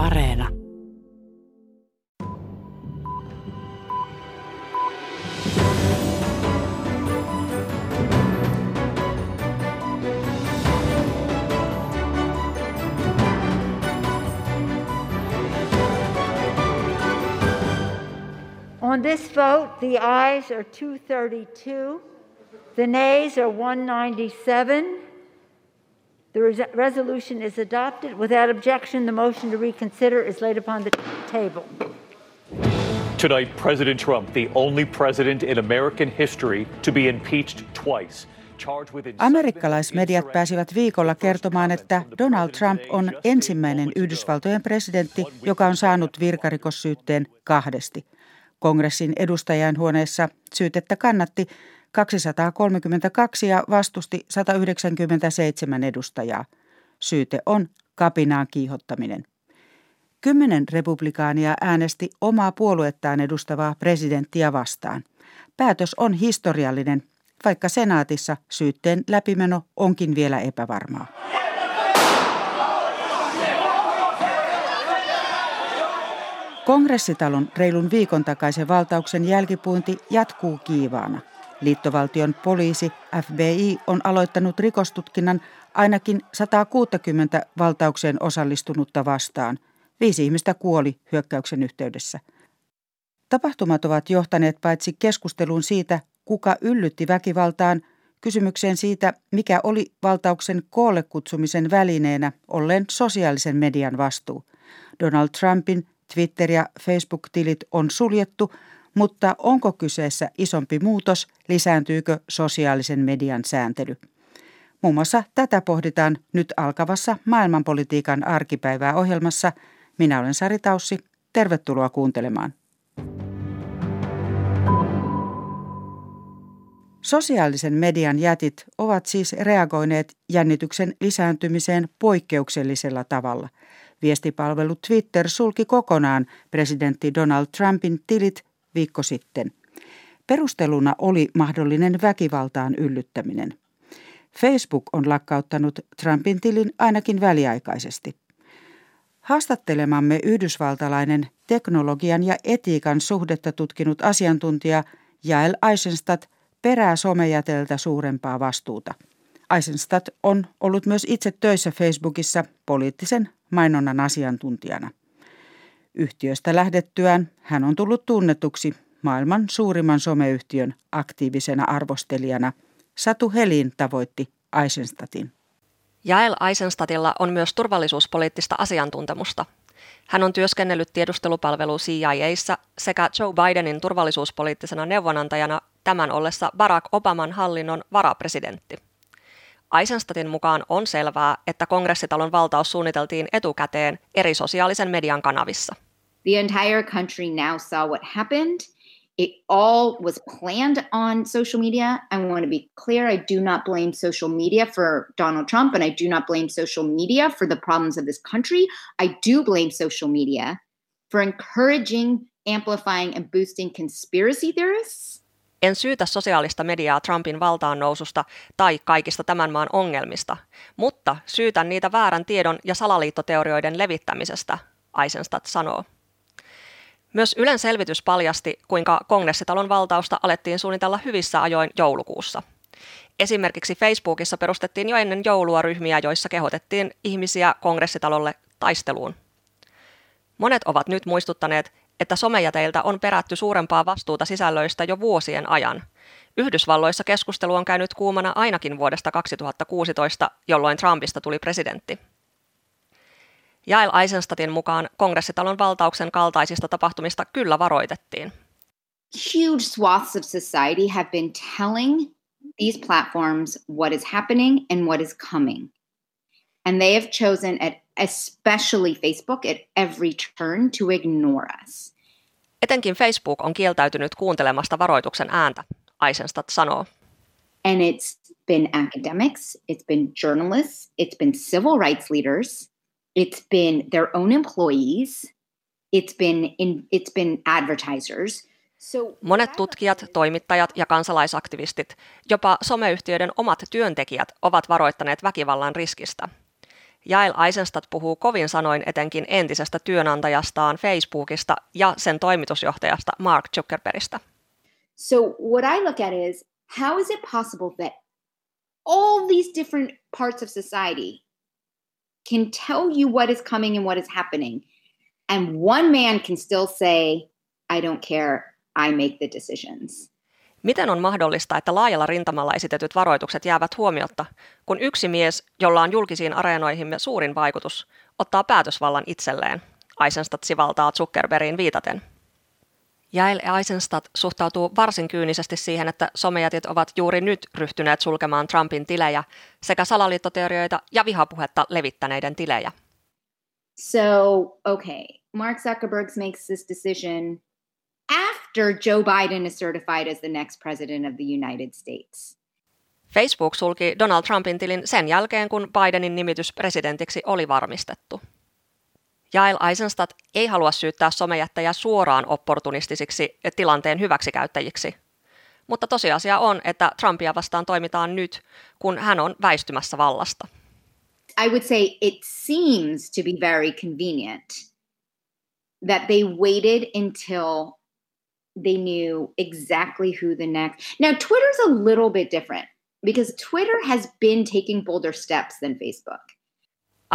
Areena. On this vote, the ayes are 232, the nays are 197. The res- resolution is adopted. Without objection, the motion to reconsider is laid upon the table. Tonight, President Trump, the only president in American history to be impeached twice. Amerikkalaismediat pääsivät viikolla kertomaan, että Donald Trump on ensimmäinen Yhdysvaltojen presidentti, joka on saanut virkarikossyytteen kahdesti. Kongressin huoneessa syytettä kannatti 232 ja vastusti 197 edustajaa. Syyte on kapinaan kiihottaminen. Kymmenen republikaania äänesti omaa puoluettaan edustavaa presidenttiä vastaan. Päätös on historiallinen, vaikka senaatissa syytteen läpimeno onkin vielä epävarmaa. Kongressitalon reilun viikon takaisen valtauksen jälkipuinti jatkuu kiivaana. Liittovaltion poliisi FBI on aloittanut rikostutkinnan ainakin 160 valtaukseen osallistunutta vastaan. Viisi ihmistä kuoli hyökkäyksen yhteydessä. Tapahtumat ovat johtaneet paitsi keskusteluun siitä, kuka yllytti väkivaltaan, kysymykseen siitä, mikä oli valtauksen koolle kutsumisen välineenä ollen sosiaalisen median vastuu. Donald Trumpin Twitter- ja Facebook-tilit on suljettu, mutta onko kyseessä isompi muutos, lisääntyykö sosiaalisen median sääntely? Muun muassa tätä pohditaan nyt alkavassa maailmanpolitiikan arkipäivää ohjelmassa. Minä olen Sari Taussi. Tervetuloa kuuntelemaan. Sosiaalisen median jätit ovat siis reagoineet jännityksen lisääntymiseen poikkeuksellisella tavalla – Viestipalvelu Twitter sulki kokonaan presidentti Donald Trumpin tilit viikko sitten. Perusteluna oli mahdollinen väkivaltaan yllyttäminen. Facebook on lakkauttanut Trumpin tilin ainakin väliaikaisesti. Haastattelemamme yhdysvaltalainen teknologian ja etiikan suhdetta tutkinut asiantuntija Jael Eisenstadt perää somejäteltä suurempaa vastuuta. Eisenstadt on ollut myös itse töissä Facebookissa poliittisen mainonnan asiantuntijana. Yhtiöstä lähdettyään hän on tullut tunnetuksi maailman suurimman someyhtiön aktiivisena arvostelijana. Satu Helin tavoitti Eisenstadtin. Jael Eisenstadtilla on myös turvallisuuspoliittista asiantuntemusta. Hän on työskennellyt tiedustelupalvelu CIAissa sekä Joe Bidenin turvallisuuspoliittisena neuvonantajana tämän ollessa Barack Obaman hallinnon varapresidentti. Eisenstadtin mukaan on selvää, että kongressitalon valtaus suunniteltiin etukäteen eri sosiaalisen median kanavissa. The entire country now saw what happened. It all was planned on social media. I want to be clear I do not blame social media for Donald Trump, and I do not blame social media for the problems of this country. I do blame social media for encouraging, amplifying, and boosting conspiracy theorists en syytä sosiaalista mediaa Trumpin valtaan noususta tai kaikista tämän maan ongelmista, mutta syytän niitä väärän tiedon ja salaliittoteorioiden levittämisestä, Eisenstadt sanoo. Myös Ylen selvitys paljasti, kuinka kongressitalon valtausta alettiin suunnitella hyvissä ajoin joulukuussa. Esimerkiksi Facebookissa perustettiin jo ennen joulua ryhmiä, joissa kehotettiin ihmisiä kongressitalolle taisteluun. Monet ovat nyt muistuttaneet, että somejäteiltä on perätty suurempaa vastuuta sisällöistä jo vuosien ajan. Yhdysvalloissa keskustelu on käynyt kuumana ainakin vuodesta 2016, jolloin Trumpista tuli presidentti. Jael Eisenstadtin mukaan kongressitalon valtauksen kaltaisista tapahtumista kyllä varoitettiin. Huge swaths of society have been telling these platforms what is happening and what is coming. And they have chosen at especially Facebook at every turn to ignore us. Etenkin Facebook on kieltäytynyt kuuntelemasta varoituksen ääntä, Eisenstadt sanoo. And it's been academics, it's been journalists, it's been civil rights leaders, it's been their own employees, it's been in, it's been advertisers. So Monet tutkijat, toimittajat ja kansalaisaktivistit, jopa someyhtiöiden omat työntekijät ovat varoittaneet väkivallan riskistä – Jael Eisenstadt puhuu kovin sanoin etenkin entisestä työnantajastaan Facebookista ja sen toimitusjohtajasta Mark Zuckerbergistä. So what I look at is how is it possible that all these different parts of society can tell you what is coming and what is happening and one man can still say I don't care, I make the decisions. Miten on mahdollista, että laajalla rintamalla esitetyt varoitukset jäävät huomiotta, kun yksi mies, jolla on julkisiin areenoihimme suurin vaikutus, ottaa päätösvallan itselleen? Eisenstadt sivaltaa Zuckerbergin viitaten. Jael Eisenstadt suhtautuu varsin kyynisesti siihen, että somejätit ovat juuri nyt ryhtyneet sulkemaan Trumpin tilejä sekä salaliittoteorioita ja vihapuhetta levittäneiden tilejä. So, okay, Mark Zuckerberg makes this decision after Joe Biden is certified as the next president of the United States. Facebook sulki Donald Trumpin tilin sen jälkeen, kun Bidenin nimitys presidentiksi oli varmistettu. Jael Eisenstadt ei halua syyttää somejättäjä suoraan opportunistisiksi tilanteen hyväksikäyttäjiksi. Mutta tosiasia on, että Trumpia vastaan toimitaan nyt, kun hän on väistymässä vallasta. I would say it seems to be very convenient that they waited until they knew exactly who the next. Now, Twitter's a little bit different because Twitter has been taking bolder steps than Facebook.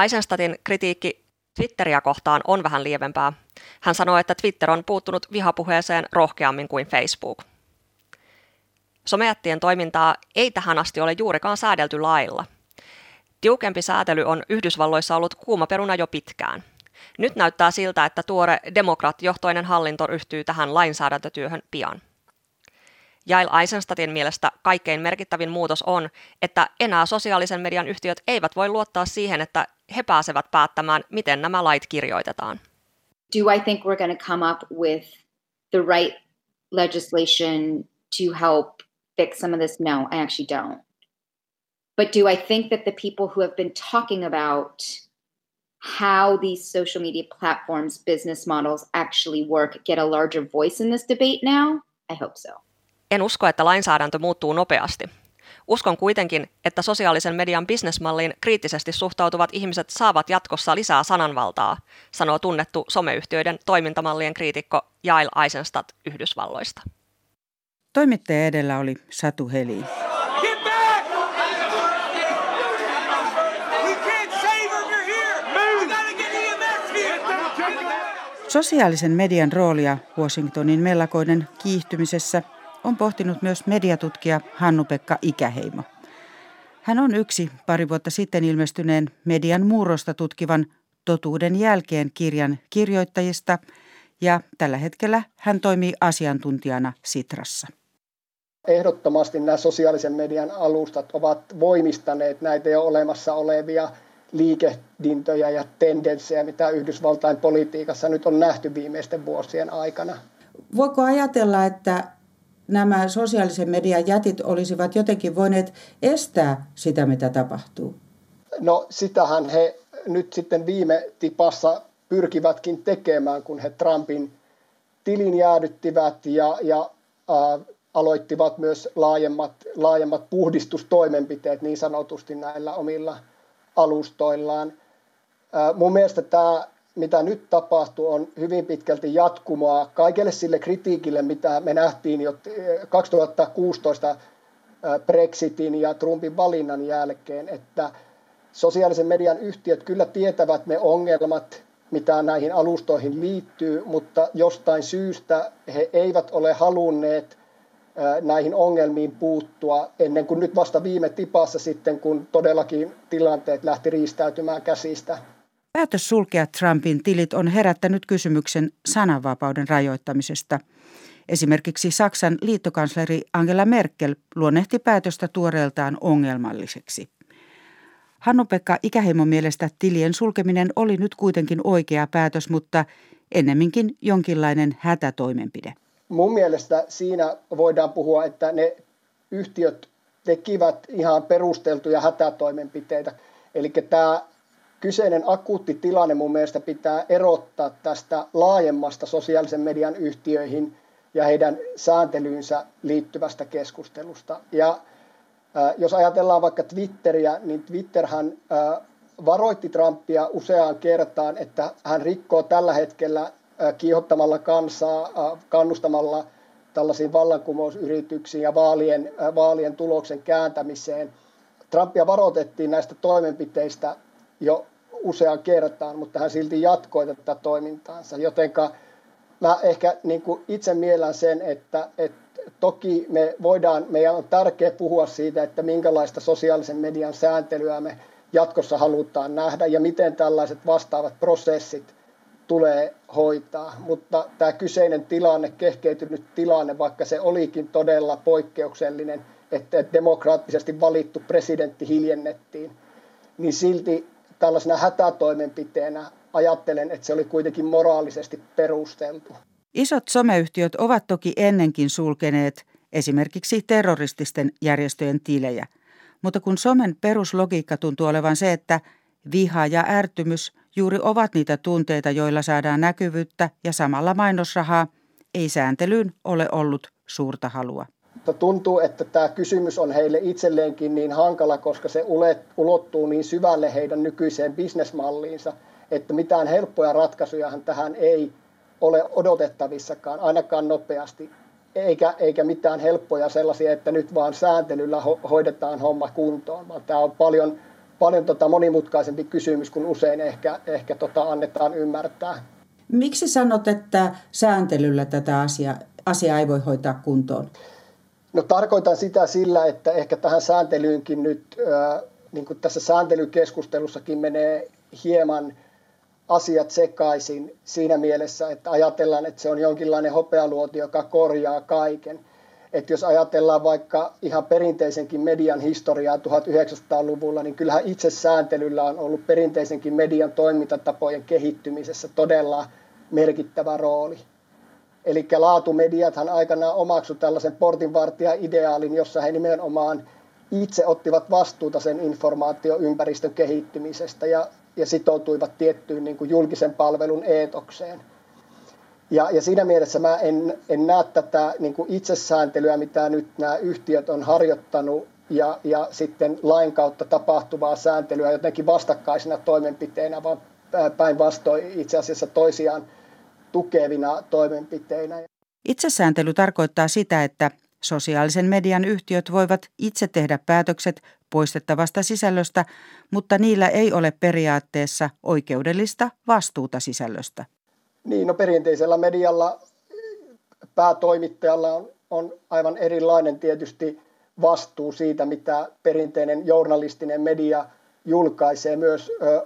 Eisenstadtin kritiikki Twitteriä kohtaan on vähän lievempää. Hän sanoi, että Twitter on puuttunut vihapuheeseen rohkeammin kuin Facebook. Somejättien toimintaa ei tähän asti ole juurikaan säädelty lailla. Tiukempi säätely on Yhdysvalloissa ollut kuuma peruna jo pitkään. Nyt näyttää siltä, että tuore demokraattijohtoinen hallinto ryhtyy tähän lainsäädäntötyöhön pian. Jail Eisenstadtin mielestä kaikkein merkittävin muutos on, että enää sosiaalisen median yhtiöt eivät voi luottaa siihen, että he pääsevät päättämään, miten nämä lait kirjoitetaan. Do I think we're going to come up with the right legislation to help fix some of this? No, I actually don't. But do I think that the people who have been talking about how these social media platforms, business models actually work get a larger voice in this debate now? I hope so. En usko, että lainsäädäntö muuttuu nopeasti. Uskon kuitenkin, että sosiaalisen median bisnesmalliin kriittisesti suhtautuvat ihmiset saavat jatkossa lisää sananvaltaa, sanoo tunnettu someyhtiöiden toimintamallien kriitikko Jail Eisenstadt Yhdysvalloista. Toimittaja edellä oli Satu Helin. Sosiaalisen median roolia Washingtonin mellakoiden kiihtymisessä on pohtinut myös mediatutkija Hannu-Pekka Ikäheimo. Hän on yksi pari vuotta sitten ilmestyneen median murrosta tutkivan Totuuden jälkeen kirjan kirjoittajista ja tällä hetkellä hän toimii asiantuntijana Sitrassa. Ehdottomasti nämä sosiaalisen median alustat ovat voimistaneet näitä jo olemassa olevia liikehdintöjä ja tendenssejä, mitä Yhdysvaltain politiikassa nyt on nähty viimeisten vuosien aikana. Voiko ajatella, että nämä sosiaalisen median jätit olisivat jotenkin voineet estää sitä, mitä tapahtuu? No sitähän he nyt sitten viime tipassa pyrkivätkin tekemään, kun he Trumpin tilin jäädyttivät ja, ja äh, aloittivat myös laajemmat, laajemmat puhdistustoimenpiteet niin sanotusti näillä omilla alustoillaan. Mun mielestä tämä mitä nyt tapahtuu, on hyvin pitkälti jatkumoa kaikelle sille kritiikille, mitä me nähtiin jo 2016 eh, eh, Brexitin ja Trumpin valinnan jälkeen, että sosiaalisen median yhtiöt kyllä tietävät ne ongelmat, mitä näihin alustoihin liittyy, mutta jostain syystä he eivät ole halunneet näihin ongelmiin puuttua ennen kuin nyt vasta viime tipassa sitten, kun todellakin tilanteet lähti riistäytymään käsistä. Päätös sulkea Trumpin tilit on herättänyt kysymyksen sananvapauden rajoittamisesta. Esimerkiksi Saksan liittokansleri Angela Merkel luonnehti päätöstä tuoreeltaan ongelmalliseksi. Hannu-Pekka Ikäheimon mielestä tilien sulkeminen oli nyt kuitenkin oikea päätös, mutta ennemminkin jonkinlainen hätätoimenpide. Mun mielestä siinä voidaan puhua, että ne yhtiöt tekivät ihan perusteltuja hätätoimenpiteitä. Eli tämä kyseinen akuutti tilanne mun mielestä pitää erottaa tästä laajemmasta sosiaalisen median yhtiöihin ja heidän sääntelyynsä liittyvästä keskustelusta. Ja äh, jos ajatellaan vaikka Twitteriä, niin Twitterhän äh, varoitti Trumpia useaan kertaan, että hän rikkoo tällä hetkellä kiihottamalla kansaa, kannustamalla tällaisiin vallankumousyrityksiin ja vaalien, vaalien tuloksen kääntämiseen. Trumpia varoitettiin näistä toimenpiteistä jo useaan kertaan, mutta hän silti jatkoi tätä toimintaansa. Jotenka mä ehkä niin kuin itse mielän sen, että, että toki me voidaan, meidän on tärkeää puhua siitä, että minkälaista sosiaalisen median sääntelyä me jatkossa halutaan nähdä ja miten tällaiset vastaavat prosessit tulee hoitaa. Mutta tämä kyseinen tilanne, kehkeytynyt tilanne, vaikka se olikin todella poikkeuksellinen, että demokraattisesti valittu presidentti hiljennettiin, niin silti tällaisena hätätoimenpiteenä ajattelen, että se oli kuitenkin moraalisesti perusteltu. Isot someyhtiöt ovat toki ennenkin sulkeneet esimerkiksi terrorististen järjestöjen tilejä, mutta kun somen peruslogiikka tuntuu olevan se, että viha ja ärtymys juuri ovat niitä tunteita, joilla saadaan näkyvyyttä ja samalla mainosrahaa, ei sääntelyyn ole ollut suurta halua. Tuntuu, että tämä kysymys on heille itselleenkin niin hankala, koska se ulottuu niin syvälle heidän nykyiseen bisnesmalliinsa, että mitään helppoja ratkaisuja tähän ei ole odotettavissakaan, ainakaan nopeasti, eikä, eikä mitään helppoja sellaisia, että nyt vaan sääntelyllä ho- hoidetaan homma kuntoon, vaan tämä on paljon, paljon tota monimutkaisempi kysymys kuin usein ehkä, ehkä tota annetaan ymmärtää. Miksi sanot, että sääntelyllä tätä asiaa, asiaa ei voi hoitaa kuntoon? No tarkoitan sitä sillä, että ehkä tähän sääntelyynkin nyt, niin kuin tässä sääntelykeskustelussakin menee hieman – asiat sekaisin siinä mielessä, että ajatellaan, että se on jonkinlainen hopealuoti, joka korjaa kaiken. Että jos ajatellaan vaikka ihan perinteisenkin median historiaa 1900-luvulla, niin kyllähän itse sääntelyllä on ollut perinteisenkin median toimintatapojen kehittymisessä todella merkittävä rooli. Eli laatumediathan aikanaan omaksu tällaisen portinvartija-ideaalin, jossa he nimenomaan itse ottivat vastuuta sen informaatioympäristön kehittymisestä ja ja sitoutuivat tiettyyn niin kuin julkisen palvelun eetokseen. Ja, ja siinä mielessä mä en, en näe tätä niin kuin itsesääntelyä, mitä nyt nämä yhtiöt on harjoittanut, ja, ja sitten lain kautta tapahtuvaa sääntelyä jotenkin vastakkaisina toimenpiteinä, vaan päinvastoin itse asiassa toisiaan tukevina toimenpiteinä. Itsesääntely tarkoittaa sitä, että Sosiaalisen median yhtiöt voivat itse tehdä päätökset poistettavasta sisällöstä, mutta niillä ei ole periaatteessa oikeudellista vastuuta sisällöstä. Niin, no perinteisellä medialla päätoimittajalla on, on aivan erilainen tietysti vastuu siitä, mitä perinteinen journalistinen media julkaisee myös ö,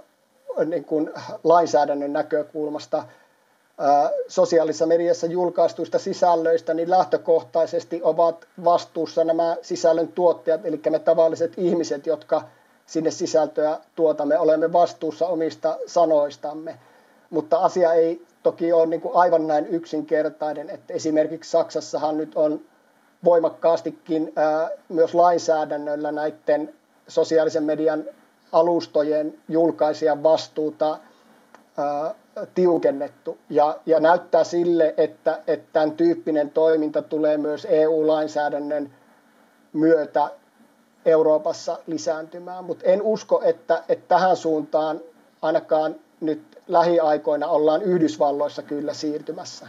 niin kuin lainsäädännön näkökulmasta – sosiaalisessa mediassa julkaistuista sisällöistä, niin lähtökohtaisesti ovat vastuussa nämä sisällön tuottajat, eli me tavalliset ihmiset, jotka sinne sisältöä tuotamme, olemme vastuussa omista sanoistamme. Mutta asia ei toki ole niin kuin aivan näin yksinkertainen, että esimerkiksi Saksassahan nyt on voimakkaastikin myös lainsäädännöllä näiden sosiaalisen median alustojen julkaisijan vastuuta tiukennettu. Ja, ja näyttää sille, että, että tämän tyyppinen toiminta tulee myös EU-lainsäädännön myötä Euroopassa lisääntymään, mutta en usko, että, että tähän suuntaan ainakaan nyt lähiaikoina ollaan Yhdysvalloissa kyllä siirtymässä.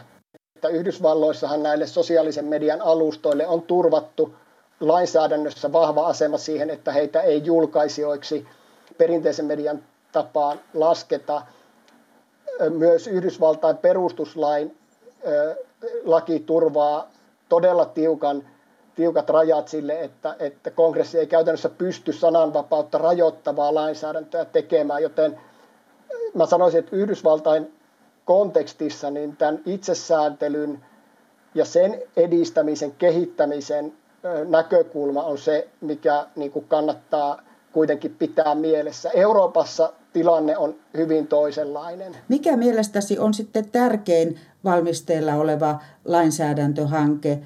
Että Yhdysvalloissahan näille sosiaalisen median alustoille on turvattu lainsäädännössä vahva asema siihen, että heitä ei julkaisijoiksi perinteisen median tapaan lasketa – myös Yhdysvaltain perustuslain laki turvaa todella tiukan, tiukat rajat sille, että, että kongressi ei käytännössä pysty sananvapautta rajoittavaa lainsäädäntöä tekemään, joten mä sanoisin, että Yhdysvaltain kontekstissa niin tämän itsesääntelyn ja sen edistämisen, kehittämisen näkökulma on se, mikä niin kuin kannattaa kuitenkin pitää mielessä. Euroopassa tilanne on hyvin toisenlainen. Mikä mielestäsi on sitten tärkein valmisteilla oleva lainsäädäntöhanke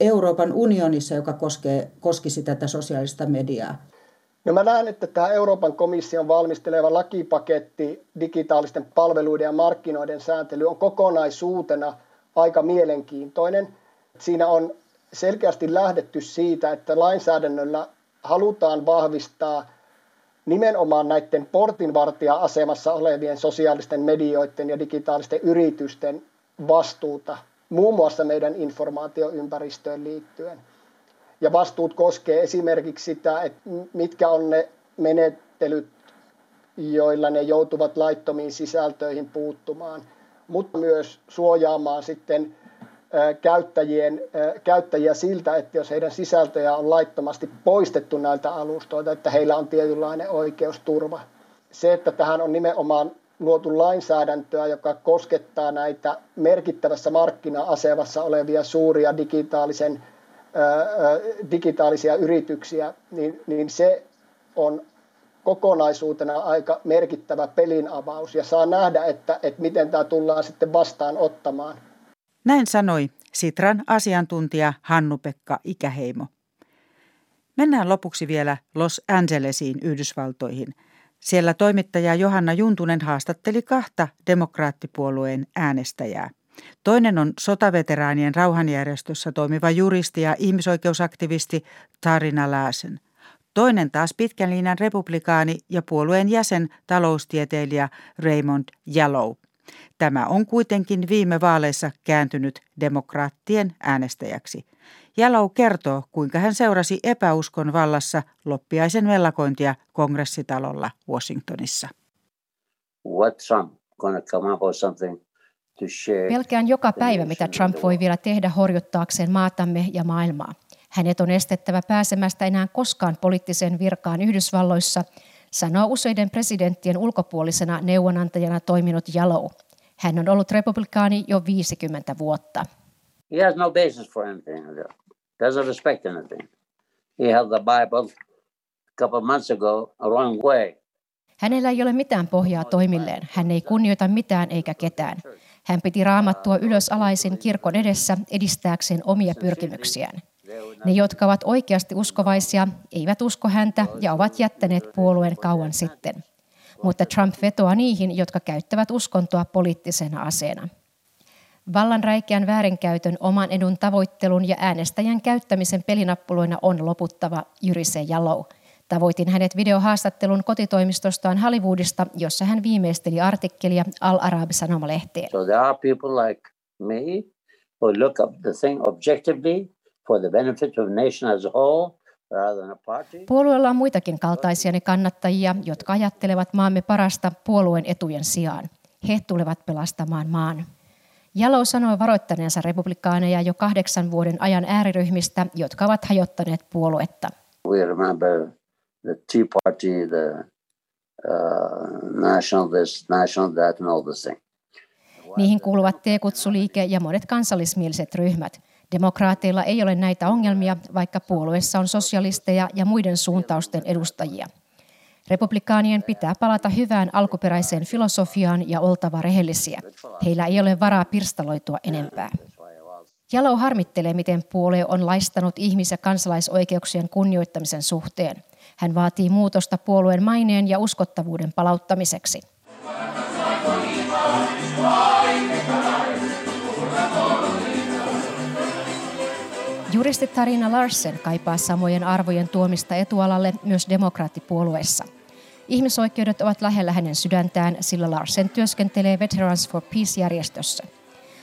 Euroopan unionissa, joka koskee, koskisi tätä sosiaalista mediaa? No mä näen, että tämä Euroopan komission valmisteleva lakipaketti digitaalisten palveluiden ja markkinoiden sääntely on kokonaisuutena aika mielenkiintoinen. Siinä on selkeästi lähdetty siitä, että lainsäädännöllä halutaan vahvistaa nimenomaan näiden portinvartija-asemassa olevien sosiaalisten medioiden ja digitaalisten yritysten vastuuta, muun muassa meidän informaatioympäristöön liittyen. Ja vastuut koskee esimerkiksi sitä, että mitkä on ne menettelyt, joilla ne joutuvat laittomiin sisältöihin puuttumaan, mutta myös suojaamaan sitten käyttäjien, käyttäjiä siltä, että jos heidän sisältöjä on laittomasti poistettu näiltä alustoilta, että heillä on tietynlainen oikeusturva. Se, että tähän on nimenomaan luotu lainsäädäntöä, joka koskettaa näitä merkittävässä markkina-asemassa olevia suuria digitaalisen, digitaalisia yrityksiä, niin, niin se on kokonaisuutena aika merkittävä pelin avaus ja saa nähdä, että, että miten tämä tullaan sitten vastaan ottamaan. Näin sanoi Sitran asiantuntija Hannu-Pekka Ikäheimo. Mennään lopuksi vielä Los Angelesiin Yhdysvaltoihin. Siellä toimittaja Johanna Juntunen haastatteli kahta demokraattipuolueen äänestäjää. Toinen on sotaveteraanien rauhanjärjestössä toimiva juristi ja ihmisoikeusaktivisti Tarina Laasen. Toinen taas pitkän linjan republikaani ja puolueen jäsen taloustieteilijä Raymond Yellow. Tämä on kuitenkin viime vaaleissa kääntynyt demokraattien äänestäjäksi. Yellow kertoo, kuinka hän seurasi epäuskon vallassa loppiaisen mellakointia kongressitalolla Washingtonissa. What Trump gonna come up with something Pelkään joka päivä, mitä Trump voi vielä tehdä horjuttaakseen maatamme ja maailmaa. Hänet on estettävä pääsemästä enää koskaan poliittiseen virkaan Yhdysvalloissa, sanoo useiden presidenttien ulkopuolisena neuvonantajana toiminut Yellow. Hän on ollut republikaani jo 50 vuotta. He has no basis for anything. Doesn't respect anything. He held the Bible a couple of months ago a wrong way. Hänellä ei ole mitään pohjaa toimilleen. Hän ei kunnioita mitään eikä ketään. Hän piti raamattua ylös alaisin kirkon edessä edistääkseen omia pyrkimyksiään. Ne, jotka ovat oikeasti uskovaisia, eivät usko häntä ja ovat jättäneet puolueen kauan sitten. Mutta Trump vetoaa niihin, jotka käyttävät uskontoa poliittisena aseena. Vallan räikeän väärinkäytön, oman edun tavoittelun ja äänestäjän käyttämisen pelinappuloina on loputtava, Jyrise Jalou. Tavoitin hänet videohaastattelun kotitoimistostaan Hollywoodista, jossa hän viimeisteli artikkelia Al-Arab-sanomalehteen. So there are people like me who look up the thing objectively for the benefit of nation as a whole, Puolueella on muitakin kaltaisia kannattajia, jotka ajattelevat maamme parasta puolueen etujen sijaan. He tulevat pelastamaan maan. Jalo sanoi varoittaneensa republikaaneja jo kahdeksan vuoden ajan ääriryhmistä, jotka ovat hajottaneet puoluetta. We remember the Tea Party, the uh, national this, national that and all this thing. Niihin kuuluvat T-kutsuliike ja monet kansallismieliset ryhmät. Demokraateilla ei ole näitä ongelmia, vaikka puolueessa on sosialisteja ja muiden suuntausten edustajia. Republikaanien pitää palata hyvään alkuperäiseen filosofiaan ja oltava rehellisiä. Heillä ei ole varaa pirstaloitua enempää. Jalo harmittelee, miten puolue on laistanut ihmis- ja kansalaisoikeuksien kunnioittamisen suhteen. Hän vaatii muutosta puolueen maineen ja uskottavuuden palauttamiseksi. Juristi Tarina Larsen kaipaa samojen arvojen tuomista etualalle myös demokraattipuolueessa. Ihmisoikeudet ovat lähellä hänen sydäntään, sillä Larsen työskentelee Veterans for Peace-järjestössä.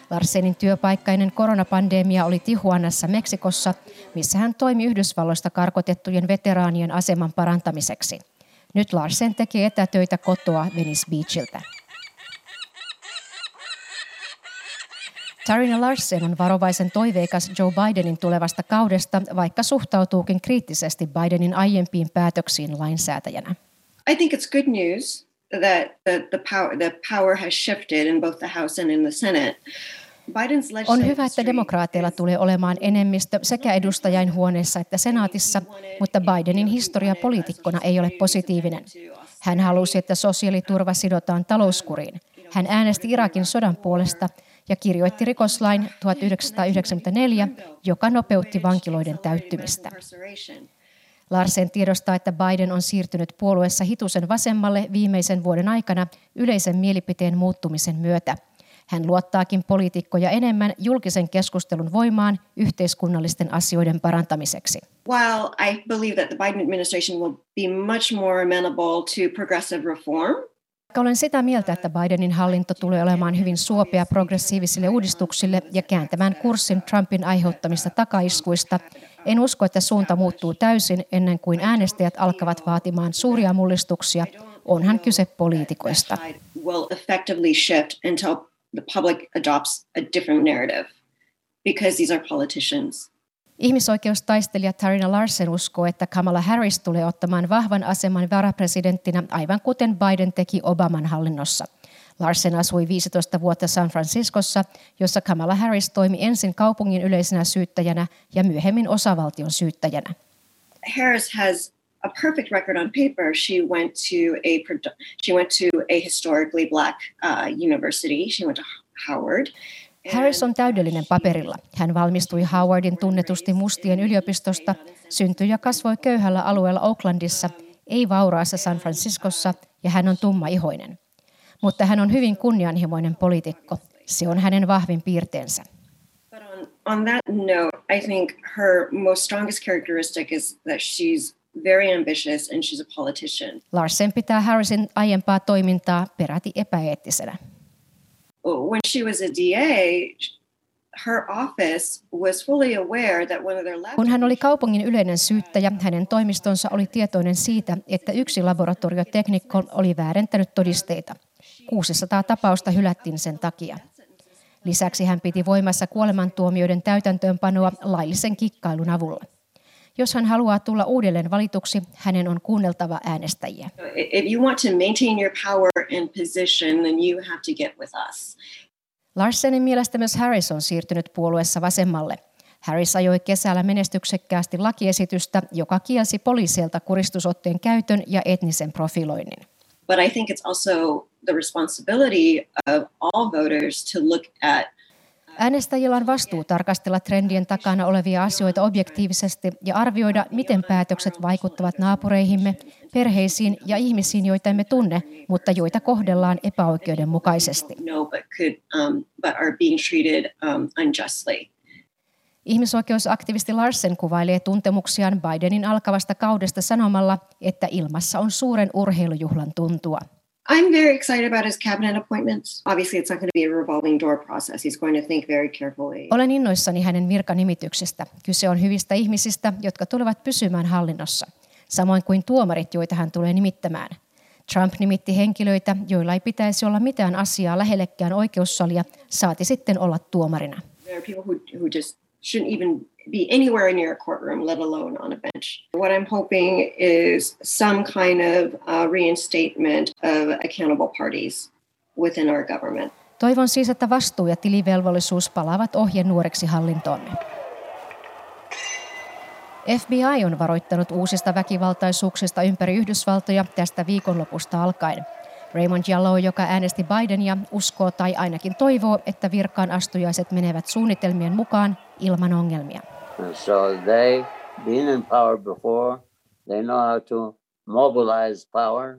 Larsenin työpaikkainen koronapandemia oli Tijuanassa Meksikossa, missä hän toimi Yhdysvalloista karkotettujen veteraanien aseman parantamiseksi. Nyt Larsen tekee etätöitä kotoa Venice Beachiltä. Tarina Larsen on varovaisen toiveikas Joe Bidenin tulevasta kaudesta, vaikka suhtautuukin kriittisesti Bidenin aiempiin päätöksiin lainsäätäjänä. I think it's good news that the, the, power, the power has shifted in both the House and in the Senate. On hyvä, että demokraateilla tulee olemaan enemmistö sekä edustajainhuoneessa että senaatissa, mutta Bidenin historia poliitikkona ei ole positiivinen. Hän halusi, että sosiaaliturva sidotaan talouskuriin. Hän äänesti Irakin sodan puolesta ja kirjoitti rikoslain 1994, joka nopeutti vankiloiden täyttymistä. Larsen tiedostaa, että Biden on siirtynyt puolueessa hitusen vasemmalle viimeisen vuoden aikana yleisen mielipiteen muuttumisen myötä. Hän luottaakin poliitikkoja enemmän julkisen keskustelun voimaan yhteiskunnallisten asioiden parantamiseksi. While I believe that the Biden administration will be much more amenable to progressive reform, olen sitä mieltä, että Bidenin hallinto tulee olemaan hyvin suopea progressiivisille uudistuksille ja kääntämään kurssin Trumpin aiheuttamista takaiskuista, en usko, että suunta muuttuu täysin ennen kuin äänestäjät alkavat vaatimaan suuria mullistuksia. Onhan kyse poliitikoista. Ihmisoikeustaistelija Tarina Larsen uskoo, että Kamala Harris tulee ottamaan vahvan aseman varapresidenttinä aivan kuten Biden teki Obaman hallinnossa. Larsen asui 15 vuotta San Franciscossa, jossa Kamala Harris toimi ensin kaupungin yleisenä syyttäjänä ja myöhemmin osavaltion syyttäjänä. Harris has a perfect record on paper. She went to a she went to a historically black uh, university. She went to Howard. Harris on täydellinen paperilla. Hän valmistui Howardin tunnetusti mustien yliopistosta, syntyi ja kasvoi köyhällä alueella Oaklandissa, ei vauraassa San Franciscossa, ja hän on tummaihoinen. Mutta hän on hyvin kunnianhimoinen poliitikko. Se on hänen vahvin piirteensä. On that note, I think her most strongest characteristic is that she's very ambitious and she's a politician. Larsen pitää Harrisin aiempaa toimintaa peräti epäeettisenä when she was a DA, her office was fully aware that one of their Kun hän oli kaupungin yleinen syyttäjä, hänen toimistonsa oli tietoinen siitä, että yksi laboratorioteknikko oli väärentänyt todisteita. 600 tapausta hylättiin sen takia. Lisäksi hän piti voimassa kuolemantuomioiden täytäntöönpanoa laillisen kikkailun avulla. Jos hän haluaa tulla uudelleen valituksi, hänen on kuunneltava äänestäjiä. Larsenin mielestä myös Harris on siirtynyt puolueessa vasemmalle. Harris ajoi kesällä menestyksekkäästi lakiesitystä, joka kielsi poliisilta kuristusotteen käytön ja etnisen profiloinnin. But I think it's also the responsibility of all voters to look at Äänestäjillä on vastuu tarkastella trendien takana olevia asioita objektiivisesti ja arvioida, miten päätökset vaikuttavat naapureihimme, perheisiin ja ihmisiin, joita emme tunne, mutta joita kohdellaan epäoikeudenmukaisesti. Ihmisoikeusaktivisti Larsen kuvailee tuntemuksiaan Bidenin alkavasta kaudesta sanomalla, että ilmassa on suuren urheilujuhlan tuntua. I'm very excited about his cabinet appointments. Obviously, it's not going to be a revolving door process. He's going to think very carefully. Olen innoissani hänen virkanimityksestä. Kyse on hyvistä ihmisistä, jotka tulevat pysymään hallinnossa, samoin kuin tuomarit, joita hän tulee nimittämään. Trump nimitti henkilöitä, joilla ei pitäisi olla mitään asiaa lähellekään oikeussalia, saati sitten olla tuomarina. There are people who, who just shouldn't even be anywhere near a courtroom, let alone on a bench. What I'm hoping is some kind of uh, reinstatement of accountable parties within our government. Toivon siis, että vastuu ja tilivelvollisuus palaavat ohjenuoreksi hallintoomme. FBI on varoittanut uusista väkivaltaisuuksista ympäri Yhdysvaltoja tästä viikonlopusta alkaen. Raymond Jallow, joka äänesti Bidenia, uskoo tai ainakin toivoo, että virkaan astujaiset menevät suunnitelmien mukaan ilman ongelmia. So they been in power before. They know how to mobilize power.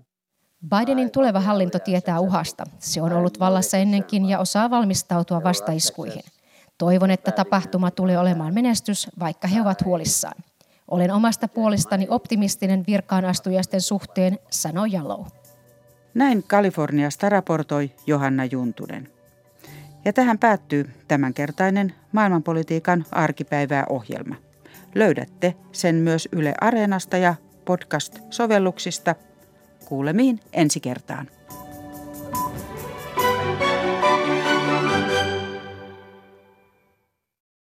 Bidenin tuleva hallinto tietää uhasta. Se on ollut vallassa ennenkin ja osaa valmistautua vastaiskuihin. Toivon, että tapahtuma tulee olemaan menestys, vaikka he ovat huolissaan. Olen omasta puolestani optimistinen virkaan astujaisten suhteen, sanoi Jallow. Näin Kaliforniasta raportoi Johanna Juntunen. Ja tähän päättyy tämänkertainen maailmanpolitiikan arkipäivää ohjelma. Löydätte sen myös Yle Areenasta ja podcast-sovelluksista. Kuulemiin ensi kertaan.